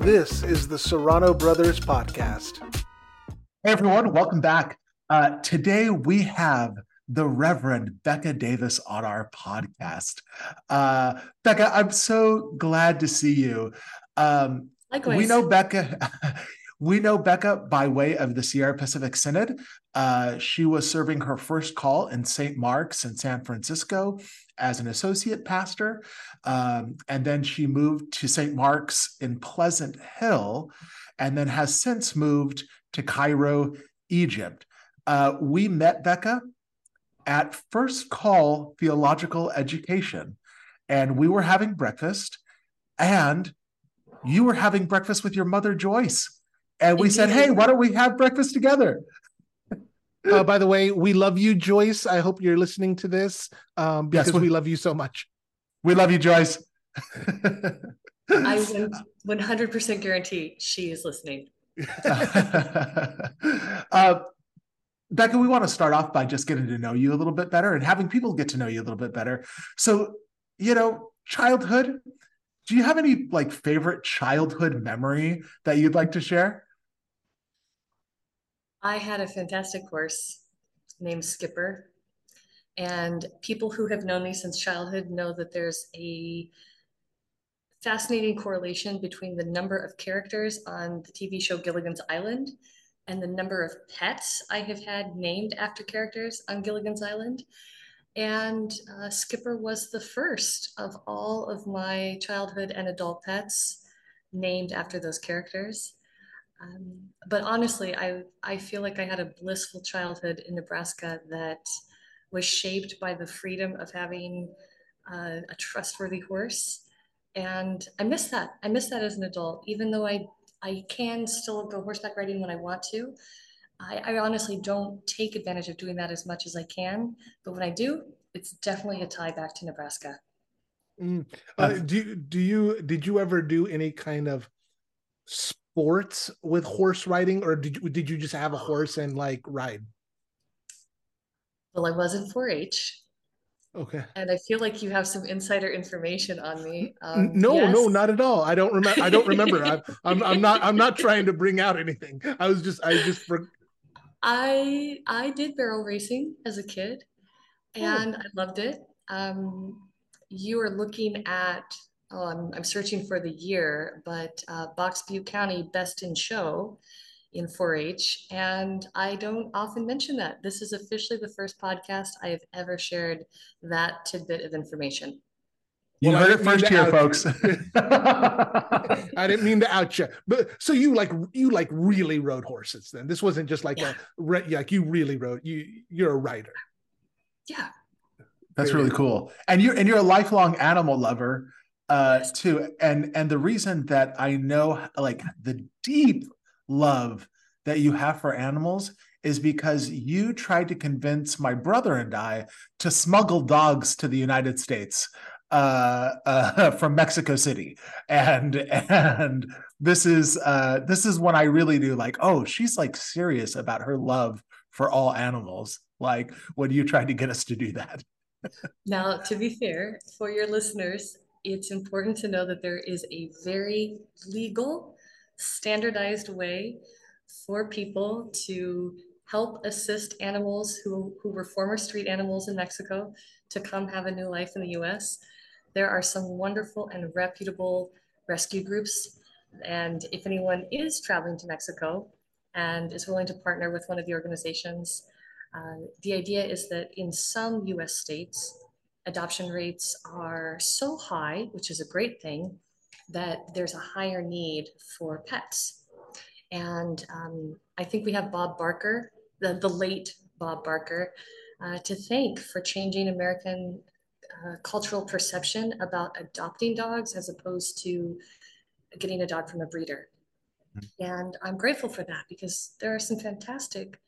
This is the Serrano Brothers Podcast. Hey, everyone, welcome back. Uh, today we have the Reverend Bekah Davis on our podcast. Uh, Bekah, I'm so glad to see you. Um, Likewise. We know Bekah. we know Bekah by way of the Sierra Pacific Synod. Uh, she was serving her first call in St. Mark's in San Francisco as an associate pastor. Um, and then she moved to St. Mark's in Pleasant Hill and then has since moved to Cairo, Egypt. Uh, we met Bekah at First Call Theological Education, and we were having breakfast, and you were having breakfast with your mother, Joyce. And we said, hey, why don't we have breakfast together? Uh, by the way, we love you, Joyce. I hope you're listening to this um, because Yes, we- we love you so much. We love you, Joyce. I 100% guarantee she is listening. uh, Bekah, we want to start off by just getting to know you a little bit better and having people get to know you a little bit better. So, you know, childhood, do you have any like favorite childhood memory that you'd like to share? I had a fantastic horse named Skipper. And people who have known me since childhood know that there's a fascinating correlation between the number of characters on the TV show Gilligan's Island and the number of pets I have had named after characters on Gilligan's Island. And uh, Skipper was the first of all of my childhood and adult pets named after those characters. Um, but honestly, I, I feel like I had a blissful childhood in Nebraska that was shaped by the freedom of having uh, a trustworthy horse. And I miss that. I miss that as an adult, even though I, I can still go horseback riding when I want to. I, I honestly don't take advantage of doing that as much as I can. But when I do, it's definitely a tie back to Nebraska. Mm. Uh, do do you did you ever do any kind of sports with horse riding, or did you, did you just have a horse and like ride? Well, I was in 4 H, Okay. and I feel like you have some insider information on me. Um, no, no, not at all. I don't remember. I don't remember. I'm, I'm, I'm not. I'm not trying to bring out anything. I was just. I just. For, I I did barrel racing as a kid, Oh. and I loved it. Um, you are looking at, oh, I'm, I'm searching for the year, but uh, Box Butte County Best in Show in 4-H, and I don't often mention that. This is officially the first podcast I have ever shared that tidbit of information. You Well, heard it first here, out folks. I didn't mean to out you, but so you like you like really rode horses. Then this wasn't just like Yeah. a like you really rode. You you're a rider. Yeah, That's really cool. And you're and you're a lifelong animal lover uh too. And and the reason that I know like the deep love that you have for animals is because you tried to convince my brother and I to smuggle dogs to the United States uh, uh from Mexico City. And and this is uh this is when I really knew like oh she's like serious about her love for all animals like when you tried to get us to do that. Now, to be fair, for your listeners, it's important to know that there is a very legal, standardized way for people to help assist animals who, who were former street animals in Mexico to come have a new life in the US. There are some wonderful and reputable rescue groups. And if anyone is traveling to Mexico and is willing to partner with one of the organizations, uh, the idea is that in some US states, adoption rates are so high, which is a great thing, that there's a higher need for pets. And um, I think we have Bob Barker, the, the late Bob Barker, uh, to thank for changing American uh, cultural perception about adopting dogs as opposed to getting a dog from a breeder. And I'm grateful for that because there are some fantastic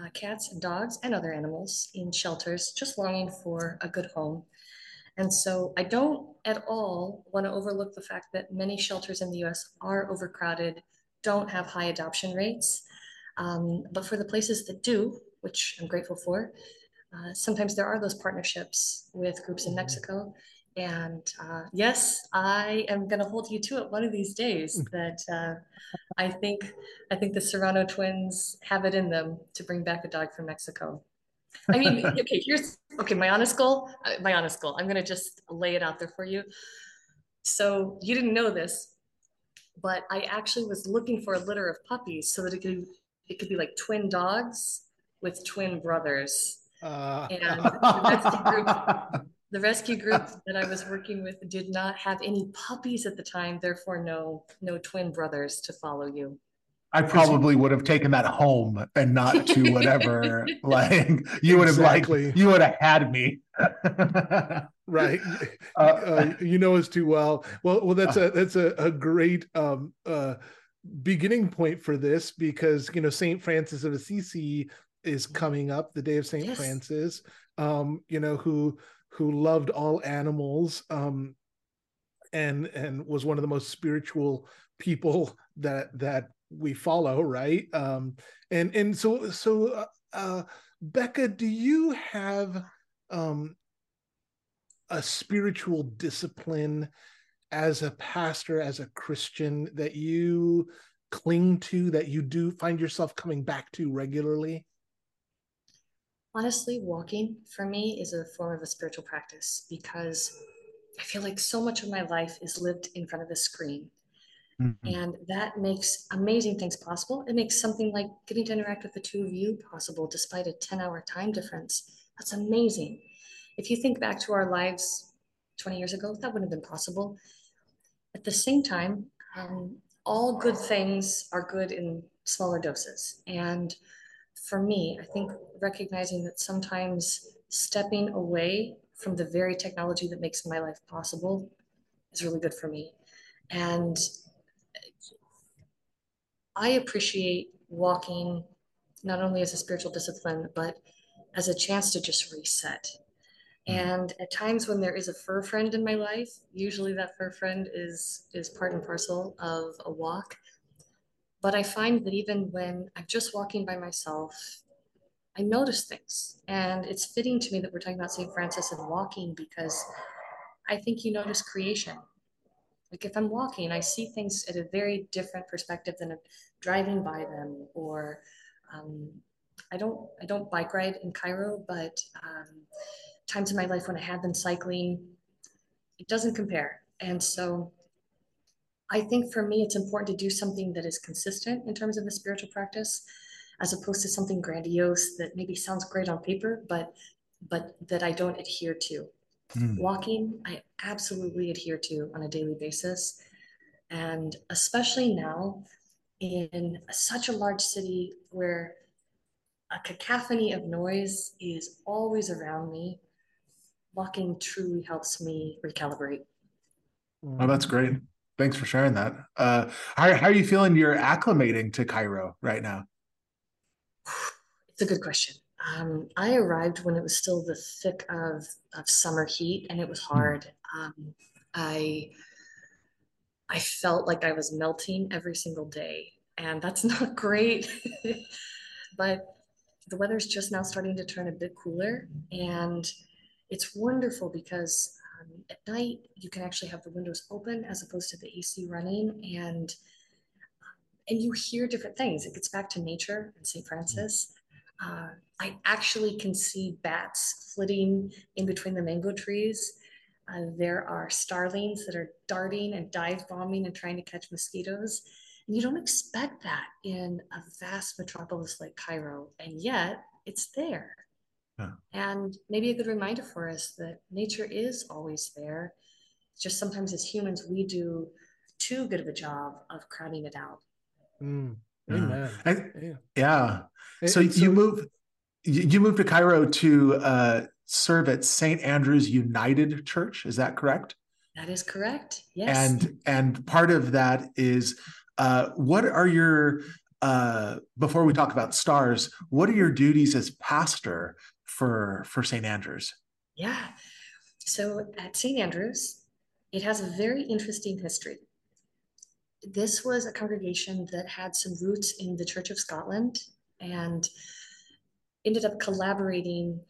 uh, cats and dogs and other animals in shelters just longing for a good home. And so I don't at all want to overlook the fact that many shelters in the US are overcrowded, don't have high adoption rates. Um, but for the places that do, which I'm grateful for, uh, sometimes there are those partnerships with groups in Mexico. And uh, yes, I am going to hold you to it one of these days. That uh, I think I think the Serrano twins have it in them to bring back a dog from Mexico. I mean, okay, here's okay. My honest goal, uh, my honest goal. I'm going to just lay it out there for you. So you didn't know this, but I actually was looking for a litter of puppies so that it could it could be like twin dogs with twin brothers. Uh. And the group, the rescue group that I was working with did not have any puppies at the time, therefore no no twin brothers to follow you. I probably would have taken that home and not to whatever. like you would have exactly. like you would have had me. right. Uh, uh, you know us too well. Well, well, that's a that's a, a great um, uh, beginning point for this because you know Saint Francis of Assisi is coming up, the day of Saint yes. Francis. Um, you know who who loved all animals. Um, and and was one of the most spiritual people that that we follow, right? Um, and and so so uh, uh, Bekah, do you have um, a spiritual discipline as a pastor, as a Christian that you cling to, that you do find yourself coming back to regularly? Honestly, walking for me is a form of a spiritual practice because I feel like so much of my life is lived in front of a screen. Mm-hmm. And that makes amazing things possible. It makes something like getting to interact with the two of you possible despite a 10 hour time difference. That's amazing. If you think back to our lives 20 years ago, that wouldn't have been possible. At the same time, um, all good things are good in smaller doses. And for me, I think recognizing that sometimes stepping away from the very technology that makes my life possible is really good for me. And I appreciate walking not only as a spiritual discipline, but as a chance to just reset. Mm. And at times when there is a fur friend in my life, usually that fur friend is is part and parcel of a walk. But I find that even when I'm just walking by myself, I notice things. And it's fitting to me that we're talking about St. Francis and walking because I think you notice creation like if I'm walking, I see things at a very different perspective than driving by them. Or um, I don't I don't bike ride in Cairo, but um, times in my life when I have been cycling, it doesn't compare. And so I think for me, it's important to do something that is consistent in terms of a spiritual practice, as opposed to something grandiose that maybe sounds great on paper, but but that I don't adhere to. Mm. Walking, I absolutely adhere to on a daily basis. And especially now in such a large city where a cacophony of noise is always around me, walking truly helps me recalibrate. Oh, that's great. Thanks for sharing that. Uh, how, how are you feeling you're acclimating to Cairo right now? It's a good question. Um, I arrived when it was still the thick of, of summer heat and it was hmm. hard. Um, I I felt like I was melting every single day, and that's not great. but the weather's just now starting to turn a bit cooler, and it's wonderful because um, at night you can actually have the windows open as opposed to the AC running, and um, and you hear different things. It gets back to nature and St. Francis. Uh, I actually can see bats flitting in between the mango trees. Uh, there are starlings that are darting and dive bombing and trying to catch mosquitoes. And you don't expect that in a vast metropolis like Cairo, and yet it's there. Yeah. And maybe a good reminder for us that nature is always there. just sometimes as humans, we do too good of a job of crowding it out. Mm. Amen. yeah. yeah. So, so you move you moved to Cairo to uh, serve at St. Andrew's United Church. Is that correct? That is correct. Yes. And and part of that is uh, what are your uh, before we talk about stars, what are your duties as pastor for for St. Andrews? Yeah. So at St. Andrews, it has a very interesting history. This was a congregation that had some roots in the Church of Scotland and ended up collaborating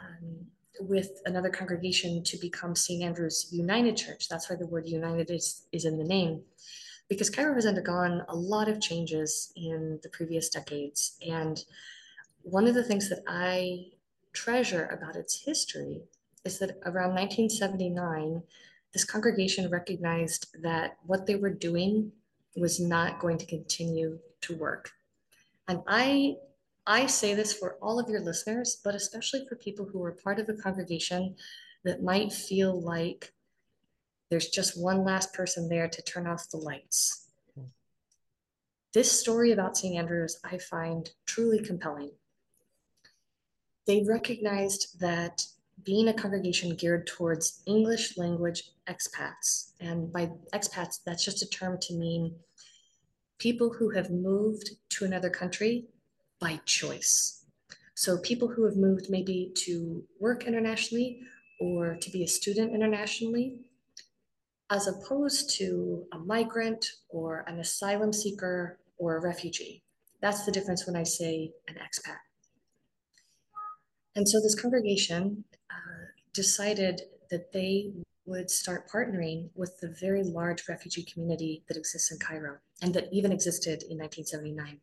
um, with another congregation to become St. Andrew's United Church. That's why the word united is, is in the name. Because Cairo has undergone a lot of changes in the previous decades. And one of the things that I treasure about its history is that around 1979, this congregation recognized that what they were doing was not going to continue to work. And I I say this for all of your listeners, but especially for people who are part of a congregation that might feel like there's just one last person there to turn off the lights. Hmm. This story about St. Andrews I find truly compelling. They recognized that being a congregation geared towards English language expats, and by expats, that's just a term to mean people who have moved to another country by choice. So people who have moved maybe to work internationally or to be a student internationally, as opposed to a migrant or an asylum seeker or a refugee. That's the difference when I say an expat. And so this congregation uh, decided that they would start partnering with the very large refugee community that exists in Cairo and that even existed in 1979.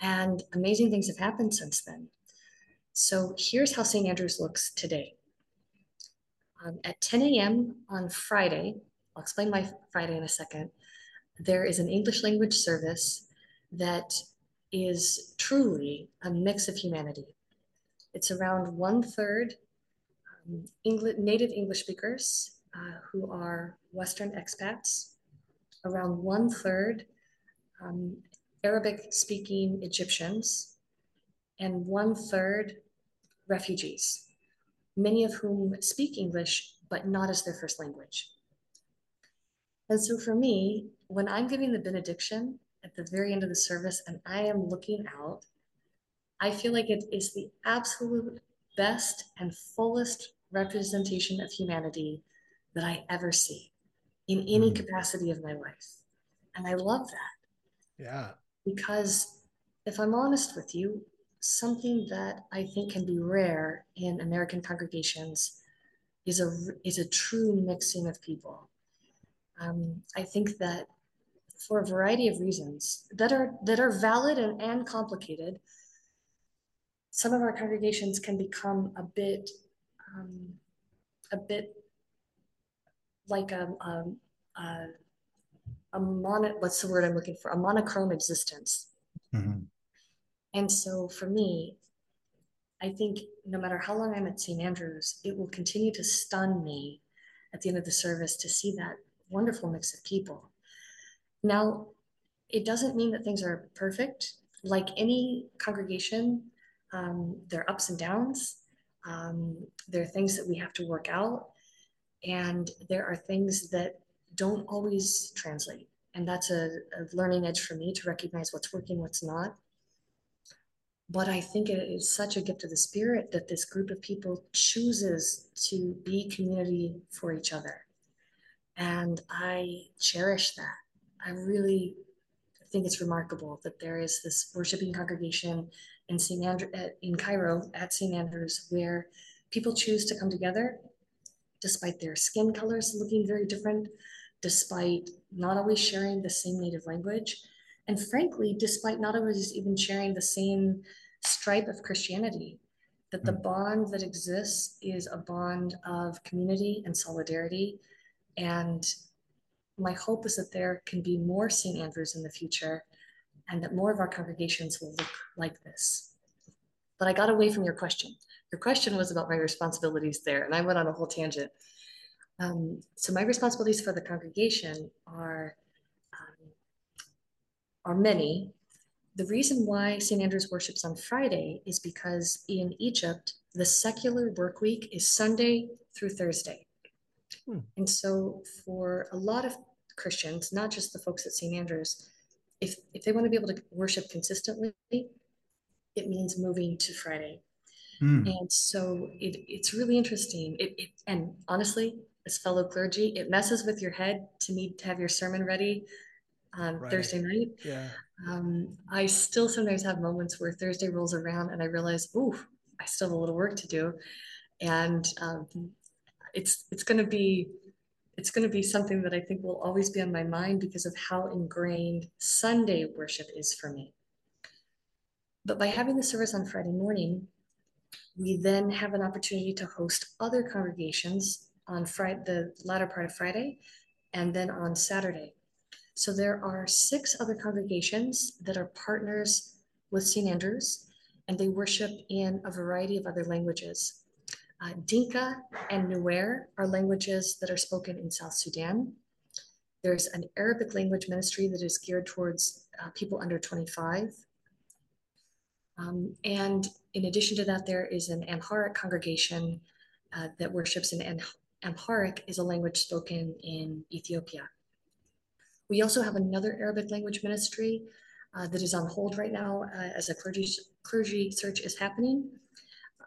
And amazing things have happened since then. So here's how St. Andrews looks today. Um, at 10 a.m. on Friday, I'll explain my Friday in a second, there is an English language service that is truly a mix of humanity. It's around one third um, English, native English speakers uh, who are Western expats, around one third um, Arabic speaking Egyptians, and one third refugees, many of whom speak English, but not as their first language. And so for me, when I'm giving the benediction at the very end of the service and I am looking out, I feel like it is the absolute best and fullest representation of humanity that I ever see in any mm-hmm. capacity of my life. And I love that. Yeah because if I'm honest with you, something that I think can be rare in American congregations is a is a true mixing of people. Um, I think that for a variety of reasons that are that are valid and, and complicated, some of our congregations can become a bit um, a bit like a, a, a a mono what's the word i'm looking for? A monochrome existence. Mm-hmm. and so for me i think no matter how long i'm at st andrews it will continue to stun me at the end of the service to see that wonderful mix of people. Now it doesn't mean that things are perfect. Like any congregation um, there are ups and downs um, there are things that we have to work out and there are things that don't always translate. And that's a, a learning edge for me to recognize what's working, what's not. But I think it is such a gift of the spirit that this group of people chooses to be community for each other. And I cherish that. I really think it's remarkable that there is this worshiping congregation in St. Andrew in Cairo at St. Andrews where people choose to come together despite their skin colors looking very different, despite not always sharing the same native language, and frankly, despite not always even sharing the same stripe of Christianity, that the hmm. bond that exists is a bond of community and solidarity. And my hope is that there can be more St. Andrews in the future and that more of our congregations will look like this. But I got away from your question. Your question was about my responsibilities there, and I went on a whole tangent. Um, so my responsibilities for the congregation are um, are many. The reason why St. Andrews worships on Friday is because in Egypt, the secular work week is Sunday through Thursday. Hmm. And so for a lot of Christians, not just the folks at St. Andrews, if, if they want to be able to worship consistently, it means moving to Friday. Hmm. And so it, it's really interesting. It, it, and honestly, as fellow clergy, it messes with your head to need to have your sermon ready on right. Thursday night. Yeah. Um, I still sometimes have moments where Thursday rolls around and I realize, ooh, I still have a little work to do. and um, it's it's going to be it's going to be something that I think will always be on my mind because of how ingrained Sunday worship is for me. But by having the service on Friday morning, we then have an opportunity to host other congregations on Friday, the latter part of Friday, and then on Saturday. So there are six other congregations that are partners with St. Andrews, and they worship in a variety of other languages. Uh, Dinka and Nuer are languages that are spoken in South Sudan. There's an Arabic language ministry that is geared towards uh, people under 25. Um, and in addition to that, there is an Amharic congregation uh, that worships in Amharic is a language spoken in Ethiopia. We also have another Arabic language ministry uh, that is on hold right now uh, as a clergy, clergy search is happening.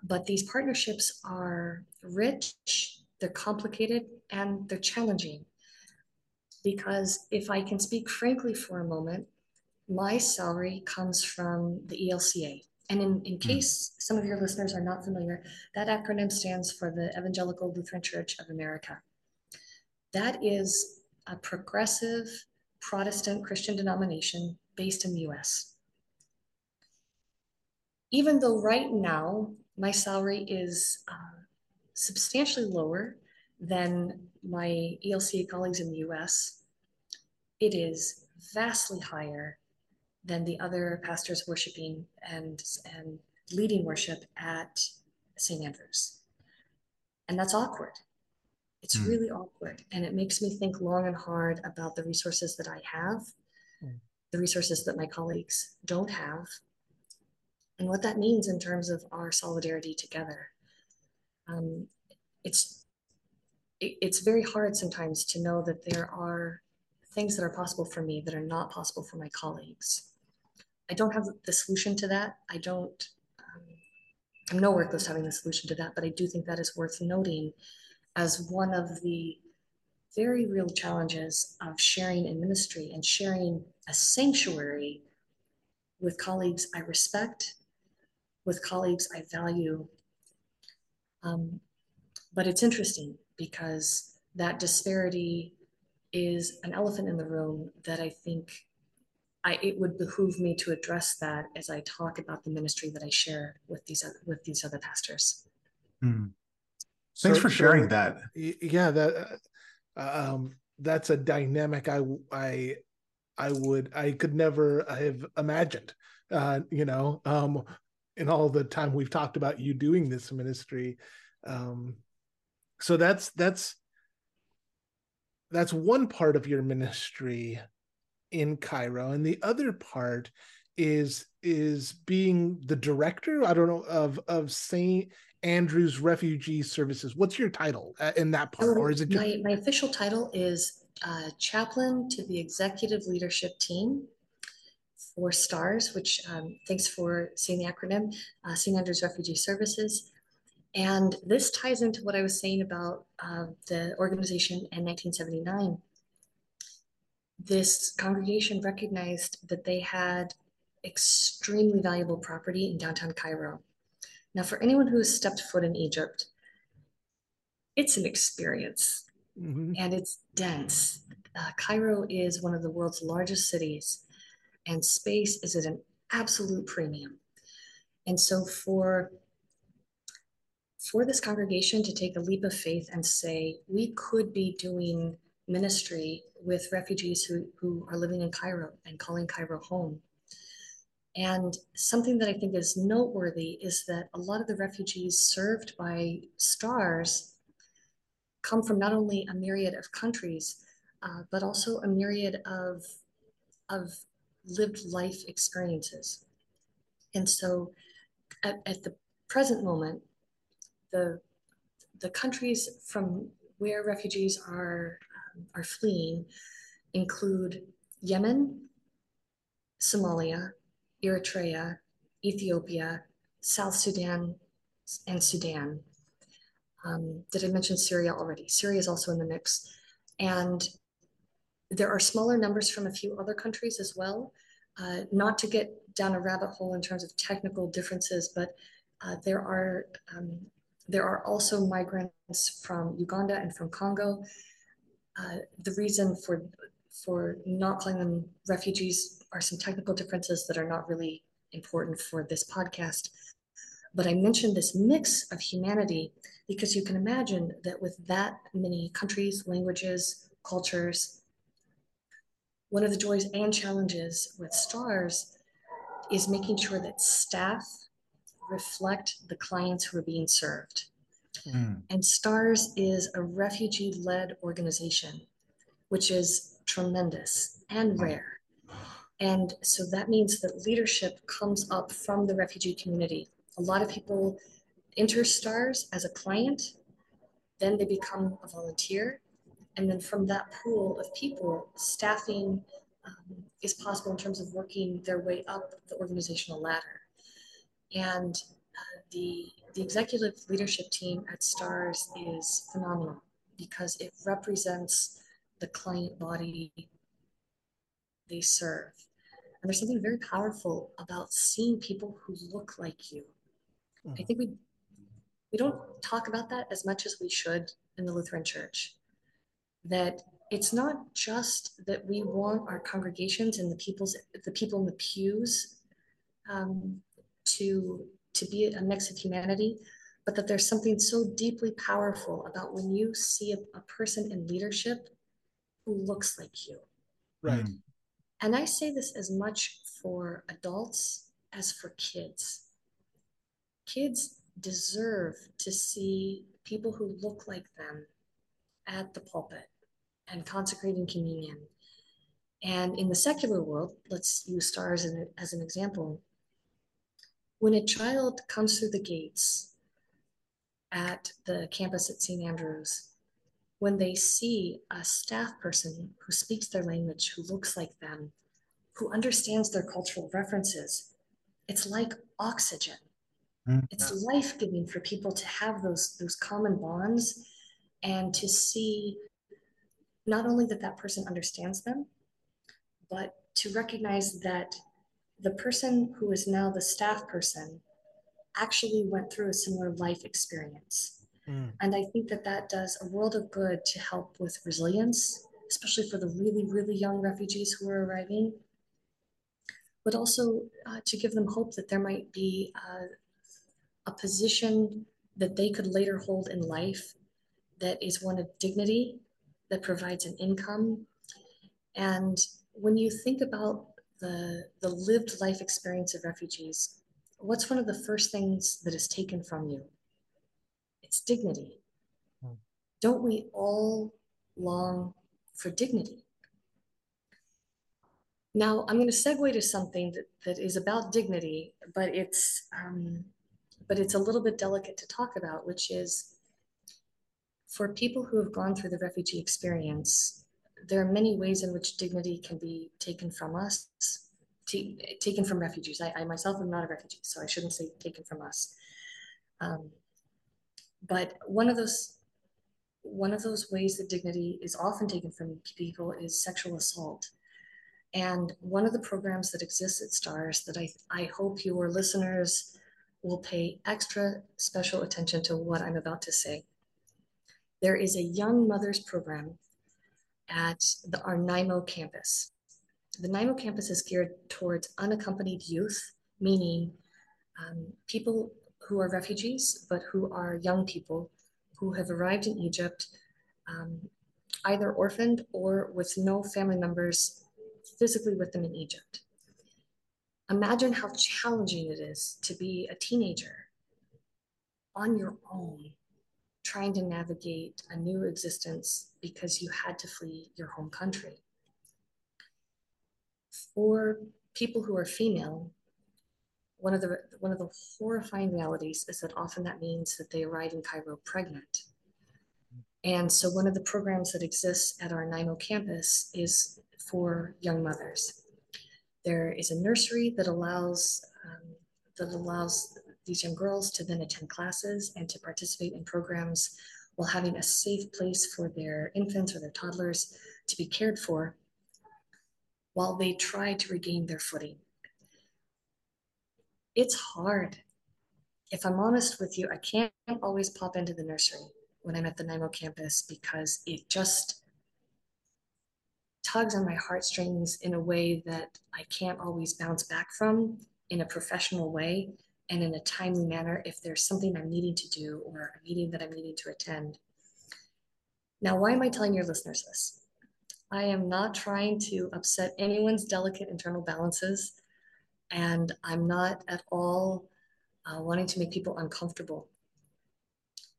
But these partnerships are rich, they're complicated, and they're challenging. Because if I can speak frankly for a moment, my salary comes from the ELCA. And in, in hmm. case some of your listeners are not familiar, that acronym stands for the Evangelical Lutheran Church of America. That is a progressive Protestant Christian denomination based in the US. Even though right now my salary is uh, substantially lower than my ELCA colleagues in the US, it is vastly higher than the other pastors worshiping and, and leading worship at St. Andrews. And that's awkward. It's mm. really awkward. And it makes me think long and hard about the resources that I have, mm. the resources that my colleagues don't have, and what that means in terms of our solidarity together. Um, it's it, it's very hard sometimes to know that there are things that are possible for me that are not possible for my colleagues. I don't have the solution to that. I don't. Um, I'm nowhere close to having the solution to that, but I do think that is worth noting as one of the very real challenges of sharing in ministry and sharing a sanctuary with colleagues I respect, with colleagues I value. Um, but it's interesting because that disparity is an elephant in the room that I think I, it would behoove me to address that as I talk about the ministry that I share with these with these other pastors. Hmm. Thanks so, for sharing so, that. Yeah, that uh, um, that's a dynamic I I I would I could never have imagined. Uh, you know, um, in all the time we've talked about you doing this ministry, um, so that's that's that's one part of your ministry in Cairo, and the other part is is being the director. I don't know of of Saint Andrews Refugee Services. What's your title uh, in that part, or is it just... my my official title is uh, chaplain to the executive leadership team for STARS, which um, thanks for seeing the acronym, uh, St. Andrews Refugee Services. And this ties into what I was saying about uh, the organization in 1979 this congregation recognized that they had extremely valuable property in downtown Cairo. Now, for anyone who has stepped foot in Egypt, it's an experience mm-hmm. and it's dense. Uh, Cairo is one of the world's largest cities, and space is at an absolute premium. And so, for for this congregation to take a leap of faith and say, we could be doing ministry with refugees who, who are living in Cairo and calling Cairo home. And something that I think is noteworthy is that a lot of the refugees served by STARS come from not only a myriad of countries, uh, but also a myriad of, of lived life experiences. And so at, at the present moment, the, the countries from where refugees are are fleeing include Yemen, Somalia, Eritrea, Ethiopia, South Sudan, and Sudan. Um, did I mention Syria already? Syria is also in the mix. And there are smaller numbers from a few other countries as well. Uh, not to get down a rabbit hole in terms of technical differences, but uh, there are um, there are also migrants from Uganda and from Congo. Uh, the reason for for not calling them refugees are some technical differences that are not really important for this podcast. But I mentioned this mix of humanity because you can imagine that with that many countries, languages, cultures, one of the joys and challenges with STARS is making sure that staff reflect the clients who are being served. Mm. And STARS is a refugee led organization, which is tremendous and rare. And so that means that leadership comes up from the refugee community. A lot of people enter STARS as a client, then they become a volunteer. And then from that pool of people, staffing um, is possible in terms of working their way up the organizational ladder. And uh, the, the executive leadership team at STARS is phenomenal because it represents the client body they serve. And there's something very powerful about seeing people who look like you. Mm-hmm. I think we we don't talk about that as much as we should in the Lutheran Church. That it's not just that we want our congregations and the people's the people in the pews um, to to be a mix of humanity, but that there's something so deeply powerful about when you see a, a person in leadership who looks like you. Right. And I say this as much for adults as for kids. Kids deserve to see people who look like them at the pulpit and consecrating communion. And in the secular world, let's use stars as an, as an example. When a child comes through the gates at the campus at St. Andrews, when they see a staff person who speaks their language, who looks like them, who understands their cultural references, it's like oxygen. Mm-hmm. It's life giving for people to have those, those common bonds and to see not only that that person understands them, but to recognize that the person who is now the staff person actually went through a similar life experience. Mm. And I think that that does a world of good to help with resilience, especially for the really, really young refugees who are arriving, but also uh, to give them hope that there might be uh, a position that they could later hold in life that is one of dignity, that provides an income. And when you think about the, the lived life experience of refugees, what's one of the first things that is taken from you? It's dignity. Hmm. Don't we all long for dignity? Now, I'm going to segue to something that, that is about dignity, but it's um, but it's a little bit delicate to talk about, which is for people who have gone through the refugee experience, there are many ways in which dignity can be taken from us, t- taken from refugees. I, I, myself am not a refugee, so I shouldn't say taken from us. Um, but one of those one of those ways that dignity is often taken from people is sexual assault. And one of the programs that exists at STARS that I, I hope your listeners will pay extra special attention to what I'm about to say. There is a young mothers program at the, our NYMO campus. The NYMO campus is geared towards unaccompanied youth, meaning um, people who are refugees, but who are young people who have arrived in Egypt, um, either orphaned or with no family members physically with them in Egypt. Imagine how challenging it is to be a teenager on your own, trying to navigate a new existence because you had to flee your home country. For people who are female, one of the one of the horrifying realities is that often that means that they arrive in Cairo pregnant. And so one of the programs that exists at our NYMO campus is for young mothers. There is a nursery that allows um, that allows these young girls to then attend classes and to participate in programs while having a safe place for their infants or their toddlers to be cared for while they try to regain their footing. It's hard. if I'm honest with you, I can't always pop into the nursery when I'm at the NYMO campus because it just tugs on my heartstrings in a way that I can't always bounce back from in a professional way and in a timely manner if there's something I'm needing to do or a meeting that I'm needing to attend. Now, why am I telling your listeners this? I am not trying to upset anyone's delicate internal balances, and I'm not at all uh, wanting to make people uncomfortable.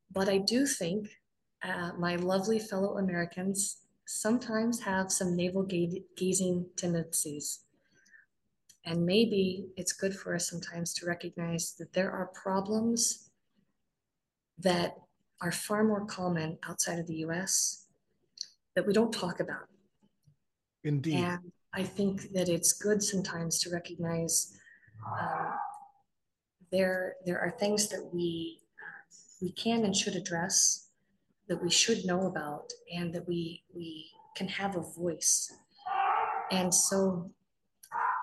But I do think uh, my lovely fellow Americans sometimes have some navel gazing tendencies. And maybe it's good for us sometimes to recognize that there are problems that are far more common outside of the US that we don't talk about. Indeed. And I think that it's good sometimes to recognize um, there, there are things that we, uh, we can and should address that we should know about and that we we can have a voice and so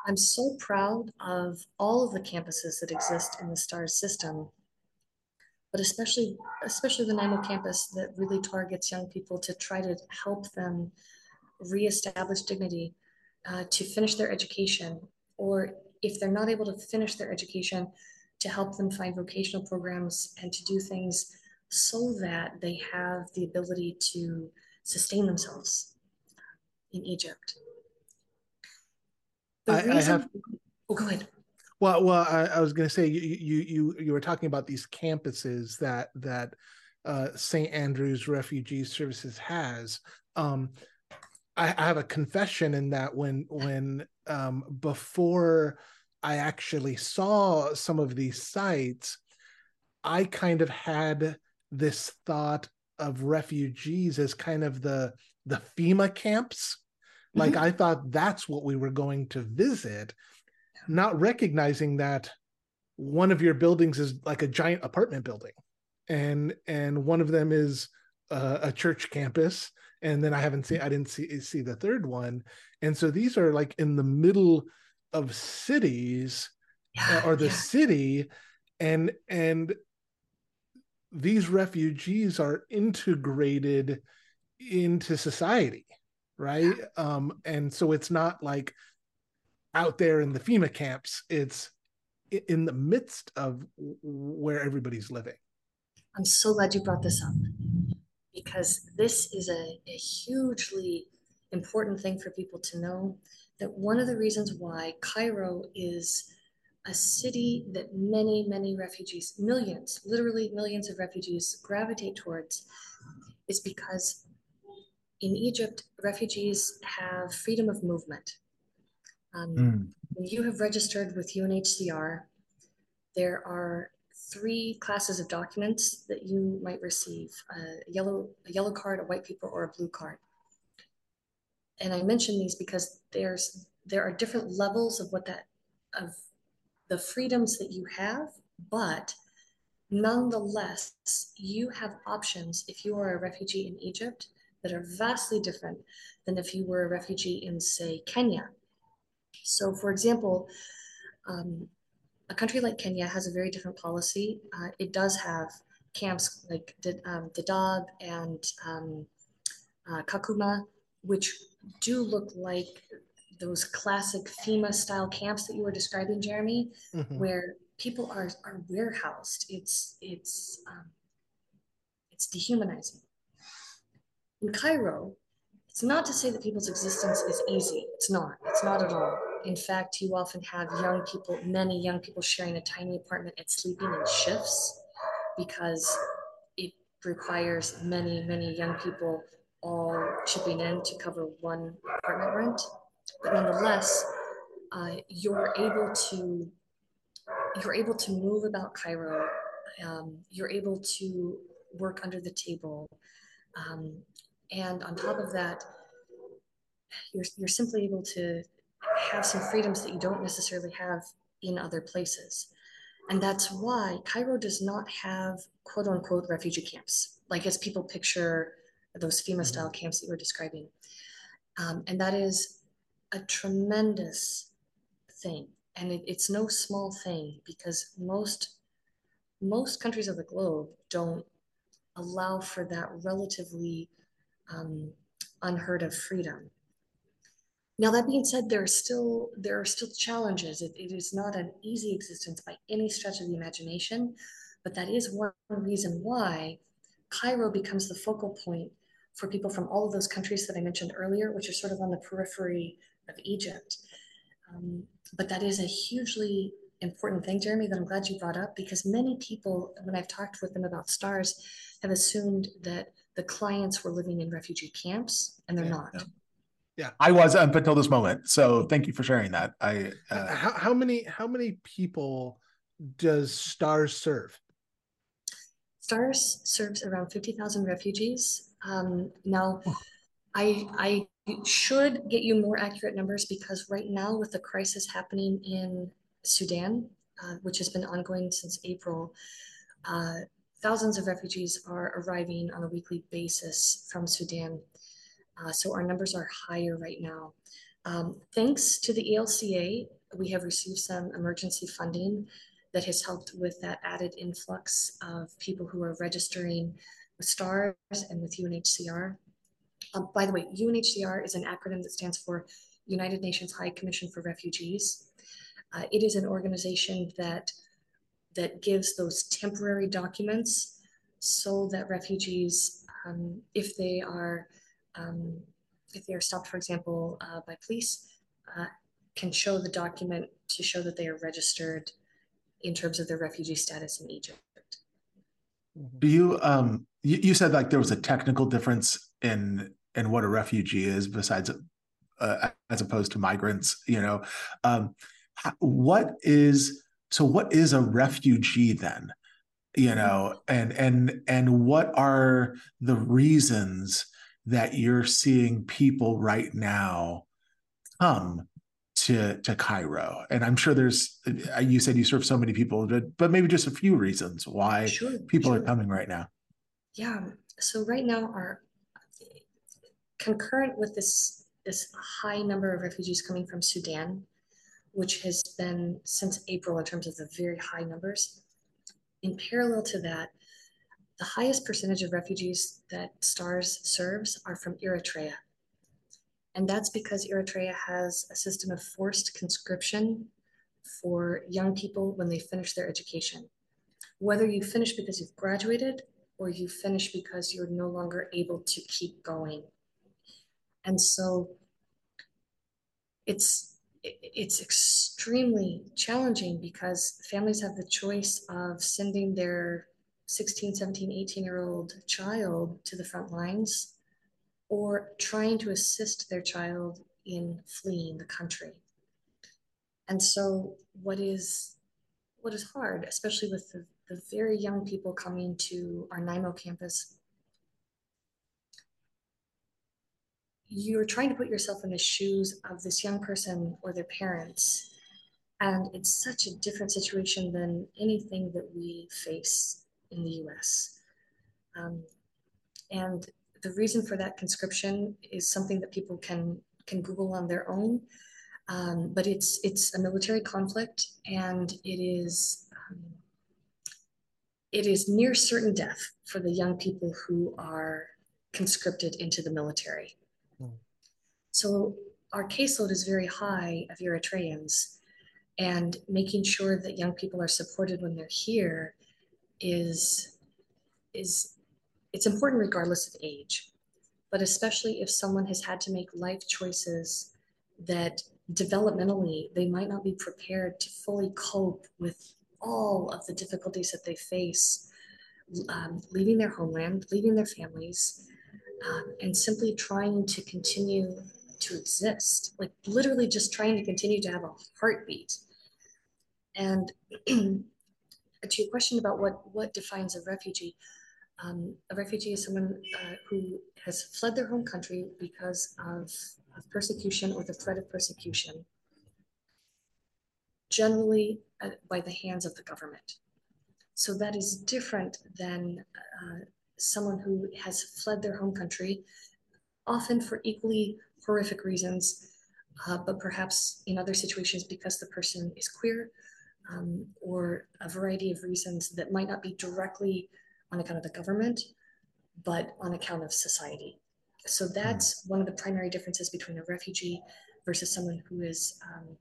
i'm so proud of all of the campuses that exist in the stars system but especially especially the NYMO campus that really targets young people to try to help them reestablish dignity uh, to finish their education or if they're not able to finish their education to help them find vocational programs and to do things so that they have the ability to sustain themselves in Egypt. The I, reason, I have. Oh, go ahead. Well, well, I, I was going to say you, you you you were talking about these campuses that that uh, St. Andrews Refugee Services has. Um, I, I have a confession in that when when um, before I actually saw some of these sites, I kind of had this thought of refugees as kind of the the FEMA camps. Like mm-hmm. I thought that's what we were going to visit, not recognizing that one of your buildings is like a giant apartment building, and and one of them is uh, a church campus, and then I haven't seen I didn't see see the third one, and so these are like in the middle of cities yeah, uh, or the yeah. city, and and these refugees are integrated into society right? Um and so it's not like out there in the fema camps it's in the midst of where everybody's living. I'm so glad you brought this up because this is a, a hugely important thing for people to know that one of the reasons why cairo is a city that many, many refugees, millions, literally millions of refugees gravitate towards is because in Egypt, refugees have freedom of movement. Um, mm. When you have registered with UNHCR, there are three classes of documents that you might receive a yellow, a yellow card, a white paper, or a blue card. And I mention these because there's there are different levels of what that of the freedoms that you have, but nonetheless, you have options if you are a refugee in Egypt that are vastly different than if you were a refugee in, say, Kenya. So, for example, um, a country like Kenya has a very different policy. Uh, it does have camps like um, Dadaab and um, uh, Kakuma, which do look like those classic FEMA style camps that you were describing, Jeremy, mm-hmm. where people are are warehoused. It's it's um, it's dehumanizing. In Cairo, it's not to say that people's existence is easy. It's not. It's not at all. In fact, you often have young people, many young people sharing a tiny apartment and sleeping in shifts because it requires many, many young people all chipping in to cover one apartment rent but nonetheless, uh, you're able to you're able to move about Cairo. Um, you're able to work under the table, um, and on top of that, you're you're simply able to have some freedoms that you don't necessarily have in other places. And that's why Cairo does not have quote unquote refugee camps, like as people picture those FEMA style mm-hmm. camps that you were describing. Um, and that is a tremendous thing. And it, it's no small thing because most most countries of the globe don't allow for that relatively um, unheard of freedom. Now that being said, there are still there are still challenges. It, it is not an easy existence by any stretch of the imagination, but that is one reason why Cairo becomes the focal point for people from all of those countries that I mentioned earlier, which are sort of on the periphery of Egypt. Um, but that is a hugely important thing, Jeremy, that I'm glad you brought up because many people, when I've talked with them about STARS, have assumed that the clients were living in refugee camps, and they're yeah, not. Yeah. yeah. I was up until this moment. So thank you for sharing that. I uh... how, how many how many people does STARS serve? STARS serves around fifty thousand refugees. Um, now, I I should get you more accurate numbers because right now, with the crisis happening in Sudan, uh, which has been ongoing since April, uh, thousands of refugees are arriving on a weekly basis from Sudan. Uh, so our numbers are higher right now. Um, thanks to the ELCA, we have received some emergency funding that has helped with that added influx of people who are registering with STARS and with UNHCR. Um, by the way, UNHCR is an acronym that stands for United Nations High Commission for Refugees. Uh, it is an organization that that gives those temporary documents so that refugees, um, if they are um, if they are stopped, for example, uh, by police, uh, can show the document to show that they are registered in terms of their refugee status in Egypt. Do you um you, you said like there was a technical difference in in what a refugee is besides uh, as opposed to migrants, you know. Um what is so what is a refugee then you mm-hmm. know and and and what are the reasons that you're seeing people right now come to to Cairo and I'm sure there's uh, you said you serve so many people but, but maybe just a few reasons why sure, people sure. are coming right now yeah so right now our concurrent with this this high number of refugees coming from Sudan which has been since April in terms of the very high numbers. In parallel to that, the highest percentage of refugees that STARS serves are from Eritrea. And that's because Eritrea has a system of forced conscription for young people when they finish their education. Whether you finish because you've graduated or you finish because you're no longer able to keep going. And so it's it's extremely challenging because families have the choice of sending their 16, 17, 18 year old child to the front lines or trying to assist their child in fleeing the country. And so what is what is hard, especially with the, the very young people coming to our NYMO campus you're trying to put yourself in the shoes of this young person or their parents. And it's such a different situation than anything that we face in the US. Um, and the reason for that conscription is something that people can can Google on their own. Um, but it's it's a military conflict, and it is um, it is near certain death for the young people who are conscripted into the military. So our caseload is very high of Eritreans, and making sure that young people are supported when they're here is is it's important regardless of age, but especially if someone has had to make life choices that developmentally they might not be prepared to fully cope with all of the difficulties that they face um, leaving their homeland, leaving their families, um, and simply trying to continue to exist, like literally just trying to continue to have a heartbeat. And to your question about what, what defines a refugee, um, a refugee is someone uh, who has fled their home country because of, of persecution or the threat of persecution, generally uh, by the hands of the government. So that is different than uh, someone who has fled their home country, often for equally horrific reasons, uh, but perhaps in other situations because the person is queer, um, or a variety of reasons that might not be directly on account of the government, but on account of society. So that's mm. one of the primary differences between a refugee versus someone who is um,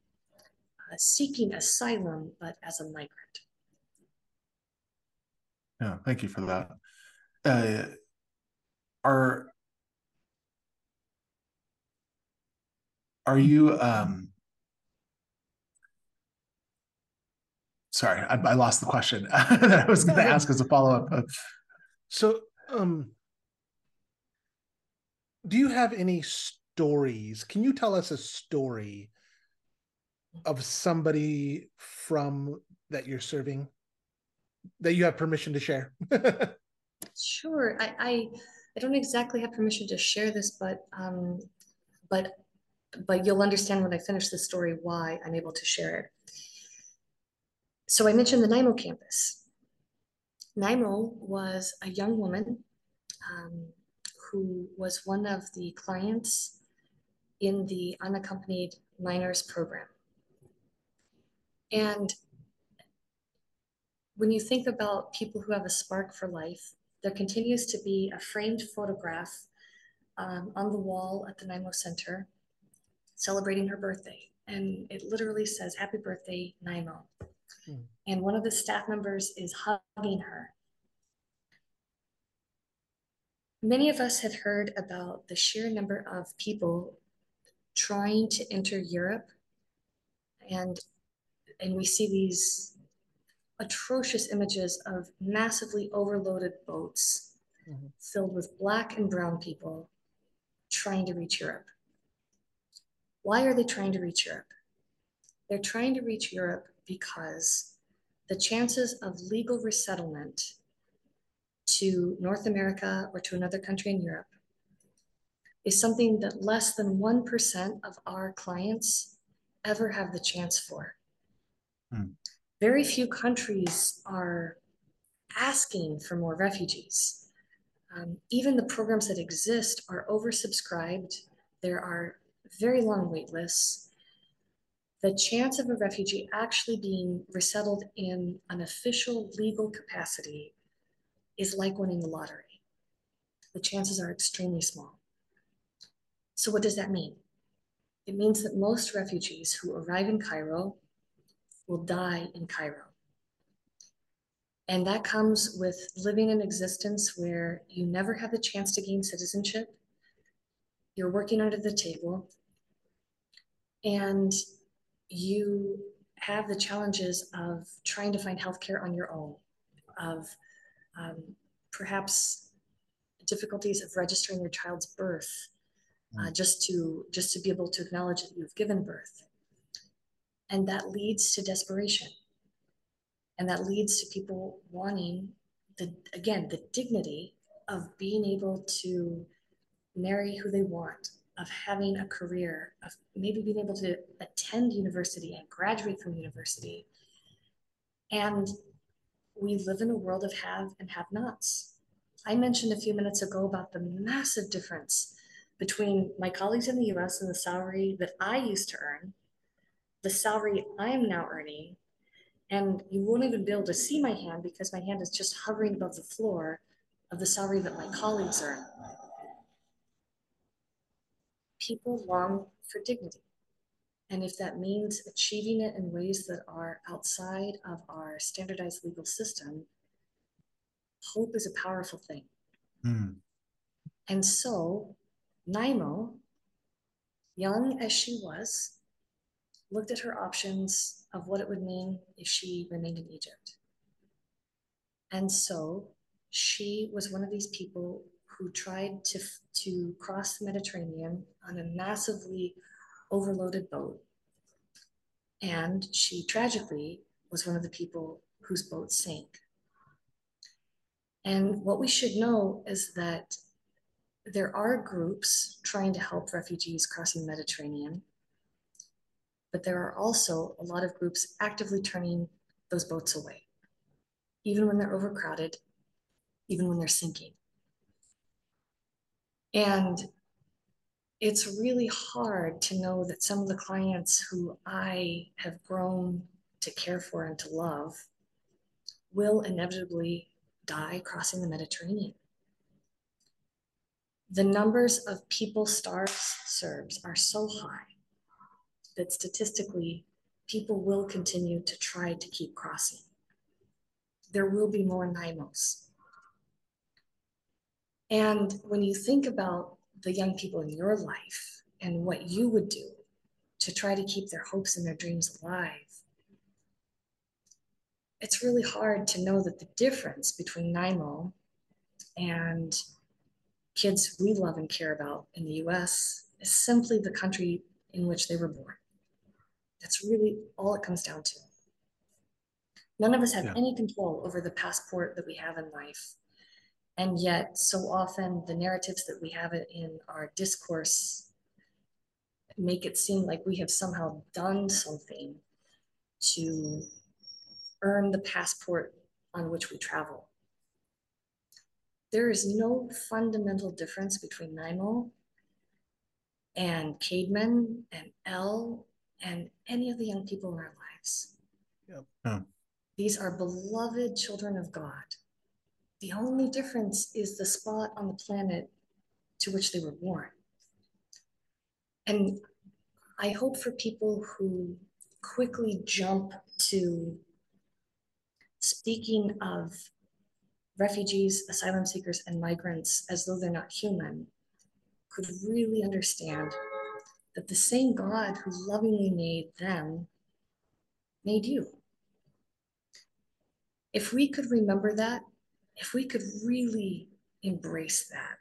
uh, seeking asylum, but as a migrant. Yeah, thank you for that. Uh, are are you um sorry I, I lost the question that i was going to ask as a follow-up. So um do you have any stories? Can you tell us a story of somebody from that you're serving that you have permission to share? Sure I, I i don't exactly have permission to share this but um but but you'll understand when I finish the story why I'm able to share it. So I mentioned the NYMO campus. NYMO was a young woman um, who was one of the clients in the unaccompanied minors program. And when you think about people who have a spark for life, there continues to be a framed photograph um, on the wall at the NYMO Center celebrating her birthday. And it literally says, Happy birthday, NYMO. Hmm. And one of the staff members is hugging her. Many of us have heard about the sheer number of people trying to enter Europe. And, and we see these atrocious images of massively overloaded boats mm-hmm. filled with black and brown people trying to reach Europe. Why are they trying to reach Europe? They're trying to reach Europe because the chances of legal resettlement to North America or to another country in Europe is something that less than 1% of our clients ever have the chance for. Hmm. Very few countries are asking for more refugees. Um, even the programs that exist are oversubscribed. There are very long wait lists, the chance of a refugee actually being resettled in an official legal capacity is like winning the lottery. The chances are extremely small. So, what does that mean? It means that most refugees who arrive in Cairo will die in Cairo. And that comes with living an existence where you never have the chance to gain citizenship. You're working under the table and you have the challenges of trying to find healthcare on your own, of um, perhaps difficulties of registering your child's birth, uh, mm. just to just to be able to acknowledge that you've given birth, and that leads to desperation, and that leads to people wanting the again the dignity of being able to marry who they want, of having a career, of maybe being able to attend university and graduate from university. And we live in a world of have and have nots. I mentioned a few minutes ago about the massive difference between my colleagues in the US and the salary that I used to earn, the salary I am now earning, and you won't even be able to see my hand because my hand is just hovering above the floor of the salary that my colleagues earn people long for dignity. And if that means achieving it in ways that are outside of our standardized legal system, hope is a powerful thing. Mm. And so, NYMO, young as she was, looked at her options of what it would mean if she remained in Egypt. And so, she was one of these people who tried to, to cross the Mediterranean on a massively overloaded boat. And she tragically was one of the people whose boat sank. And what we should know is that there are groups trying to help refugees crossing the Mediterranean, but there are also a lot of groups actively turning those boats away, even when they're overcrowded, even when they're sinking. And it's really hard to know that some of the clients who I have grown to care for and to love will inevitably die crossing the Mediterranean. The numbers of people STARS serves are so high that statistically, people will continue to try to keep crossing. There will be more NYMOs. And when you think about the young people in your life and what you would do to try to keep their hopes and their dreams alive, it's really hard to know that the difference between NYMO and kids we love and care about in the US is simply the country in which they were born. That's really all it comes down to. None of us have yeah. any control over the passport that we have in life. And yet, so often, the narratives that we have in our discourse make it seem like we have somehow done something to earn the passport on which we travel. There is no fundamental difference between NYMO and Caedmon and Elle and any of the young people in our lives. Yep. Hmm. These are beloved children of God. The only difference is the spot on the planet to which they were born. And I hope for people who quickly jump to speaking of refugees, asylum seekers, and migrants as though they're not human could really understand that the same God who lovingly made them made you. If we could remember that, if we could really embrace that,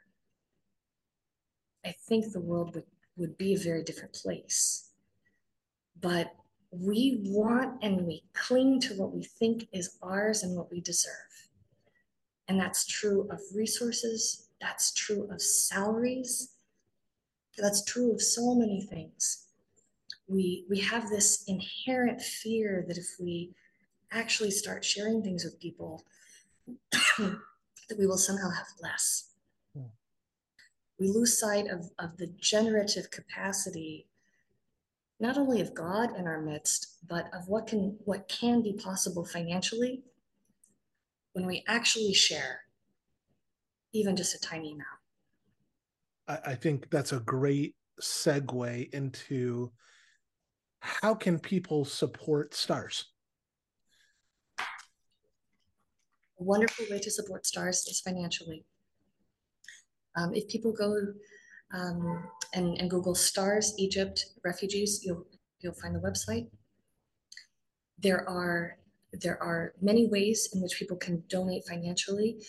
I think the world would, would be a very different place. But we want and we cling to what we think is ours and what we deserve. And that's true of resources, that's true of salaries, that's true of so many things. We, we have this inherent fear that if we actually start sharing things with people, that we will somehow have less. Hmm. We lose sight of, of the generative capacity not only of God in our midst, but of what can what can be possible financially when we actually share even just a tiny amount. I, I think that's a great segue into how can people support stars a wonderful way to support stars is financially um, if people go um, and, and Google stars Egypt refugees, you'll you'll find the website. There are there are many ways in which people can donate financially.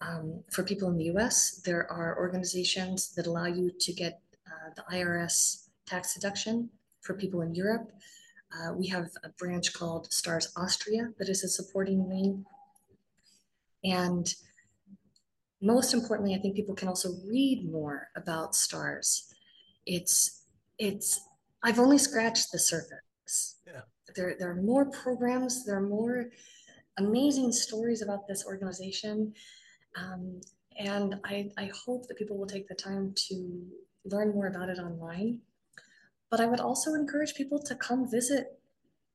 Um, for people in the U.S., there are organizations that allow you to get uh, the IRS tax deduction. For people in Europe, uh, we have a branch called Stars Austria that is a supporting wing. And most importantly, I think people can also read more about stars. It's it's I've only scratched the surface. Yeah. There, there are more programs, there are more amazing stories about this organization. Um, and I, I hope that people will take the time to learn more about it online. But I would also encourage people to come visit,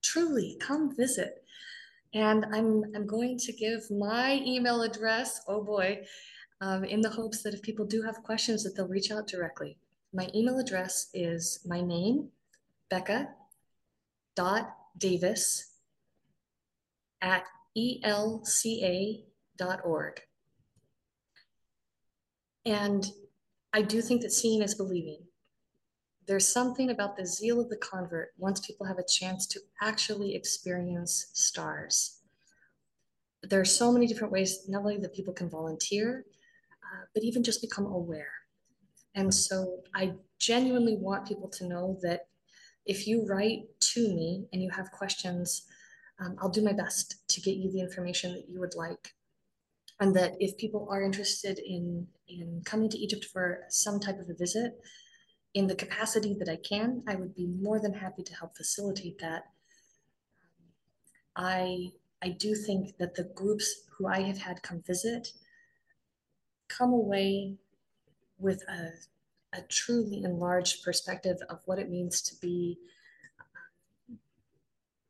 truly come visit. And I'm, I'm going to give my email address, oh boy, um, in the hopes that if people do have questions that they'll reach out directly. My email address is my name, Bekah dot Davis at elca.org. And I do think that seeing is believing. There's something about the zeal of the convert once people have a chance to actually experience stars. There are so many different ways, not only that people can volunteer, uh, but even just become aware. And so I genuinely want people to know that if you write to me and you have questions, um, I'll do my best to get you the information that you would like. And that if people are interested in, in coming to Egypt for some type of a visit, in the capacity that I can, I would be more than happy to help facilitate that. I I do think that the groups who I have had come visit come away with a, a truly enlarged perspective of what it means to be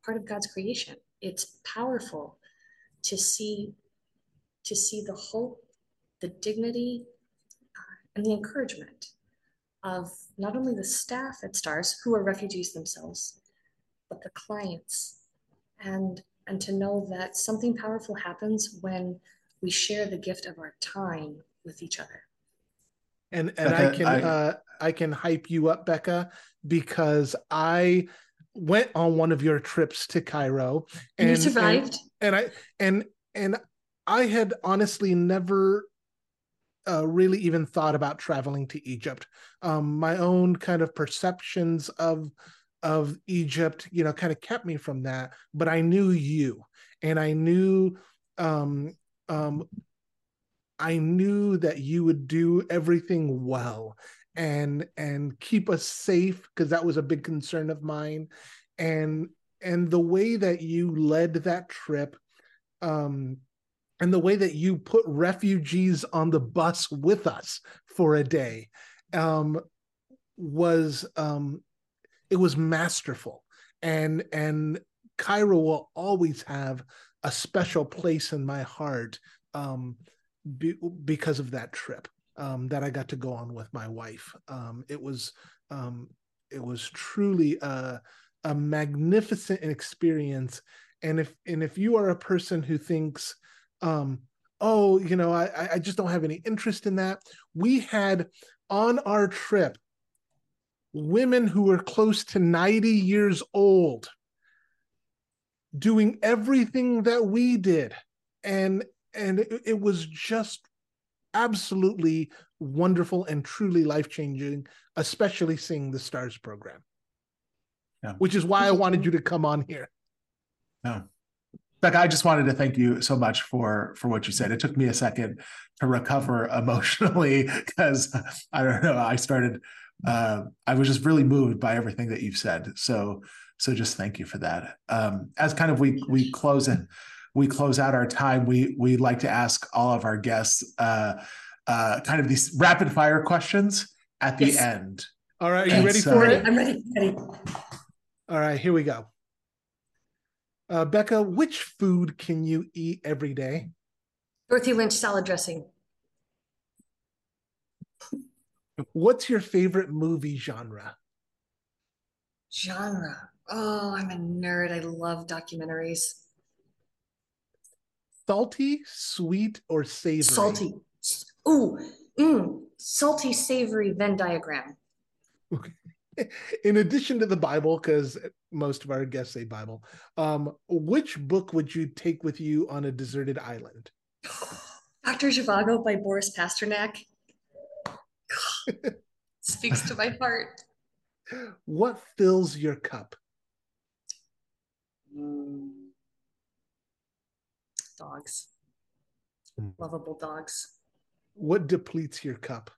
part of God's creation. It's powerful to see to see the hope, the dignity, uh, and the encouragement of not only the staff at STARS who are refugees themselves, but the clients, and and to know that something powerful happens when we share the gift of our time with each other. And and I can I, uh, I can hype you up, Bekah, because I went on one of your trips to Cairo and you survived. And, and I and and I had honestly never uh, really even thought about traveling to Egypt. Um, my own kind of perceptions of of Egypt, you know, kind of kept me from that. But I knew you, and I knew um, um, I knew that you would do everything well and and keep us safe because that was a big concern of mine and and the way that you led that trip um and the way that you put refugees on the bus with us for a day um was um it was masterful and and cairo will always have a special place in my heart um be, because of that trip um, that I got to go on with my wife. Um, it was um, it was truly a, a magnificent experience. And if and if you are a person who thinks, um, oh, you know, I, I just don't have any interest in that, we had on our trip women who were close to 90 years old doing everything that we did and and it, it was just absolutely wonderful and truly life changing, especially seeing the STARS program. Yeah. Which is why I wanted you to come on here. No. Bekah, I just wanted to thank you so much for for what you said. It took me a second to recover emotionally because I don't know. I started. Uh, I was just really moved by everything that you've said. So so just thank you for that. Um, as kind of we we close it we close out our time, we we like to ask all of our guests uh, uh, kind of these rapid fire questions at the yes. end. All right, are you and ready so, for it? I'm ready. ready. All right, here we go. Uh, Bekah, which food can you eat every day? Dorothy Lynch salad dressing. What's your favorite movie genre? Genre. Oh, I'm a nerd. I love documentaries salty, sweet, or savory? Salty. Ooh, mm, salty, savory Venn diagram. Okay. In addition to the Bible, because most of our guests say Bible, um, which book would you take with you on a deserted island? Dr. Zhivago by Boris Pasternak. Speaks to my heart. What fills your cup? Dogs. Lovable dogs. What depletes your cup?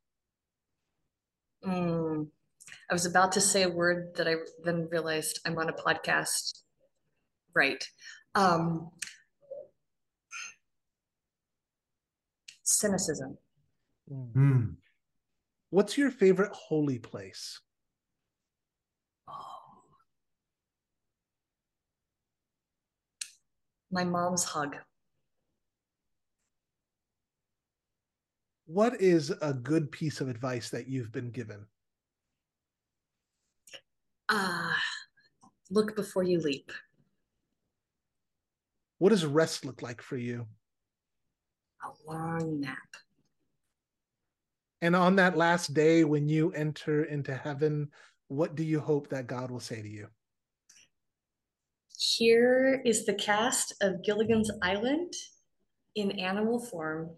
Mm. I was about to say a word that I then realized I'm on a podcast. Right. Um, cynicism. Mm. What's your favorite holy place? Oh. My mom's hug. what is a good piece of advice that you've been given? Ah, uh, look before you leap. What does rest look like for you? A long nap. And on that last day, when you enter into heaven, what do you hope that God will say to you? Here is the cast of Gilligan's Island in animal form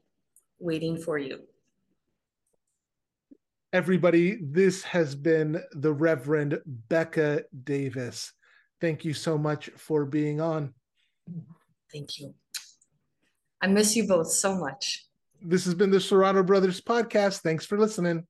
waiting for you. Everybody, this has been the Reverend Bekah Davis. Thank you so much for being on. Thank you. I miss you both so much. This has been the Serrano Brothers podcast. Thanks for listening.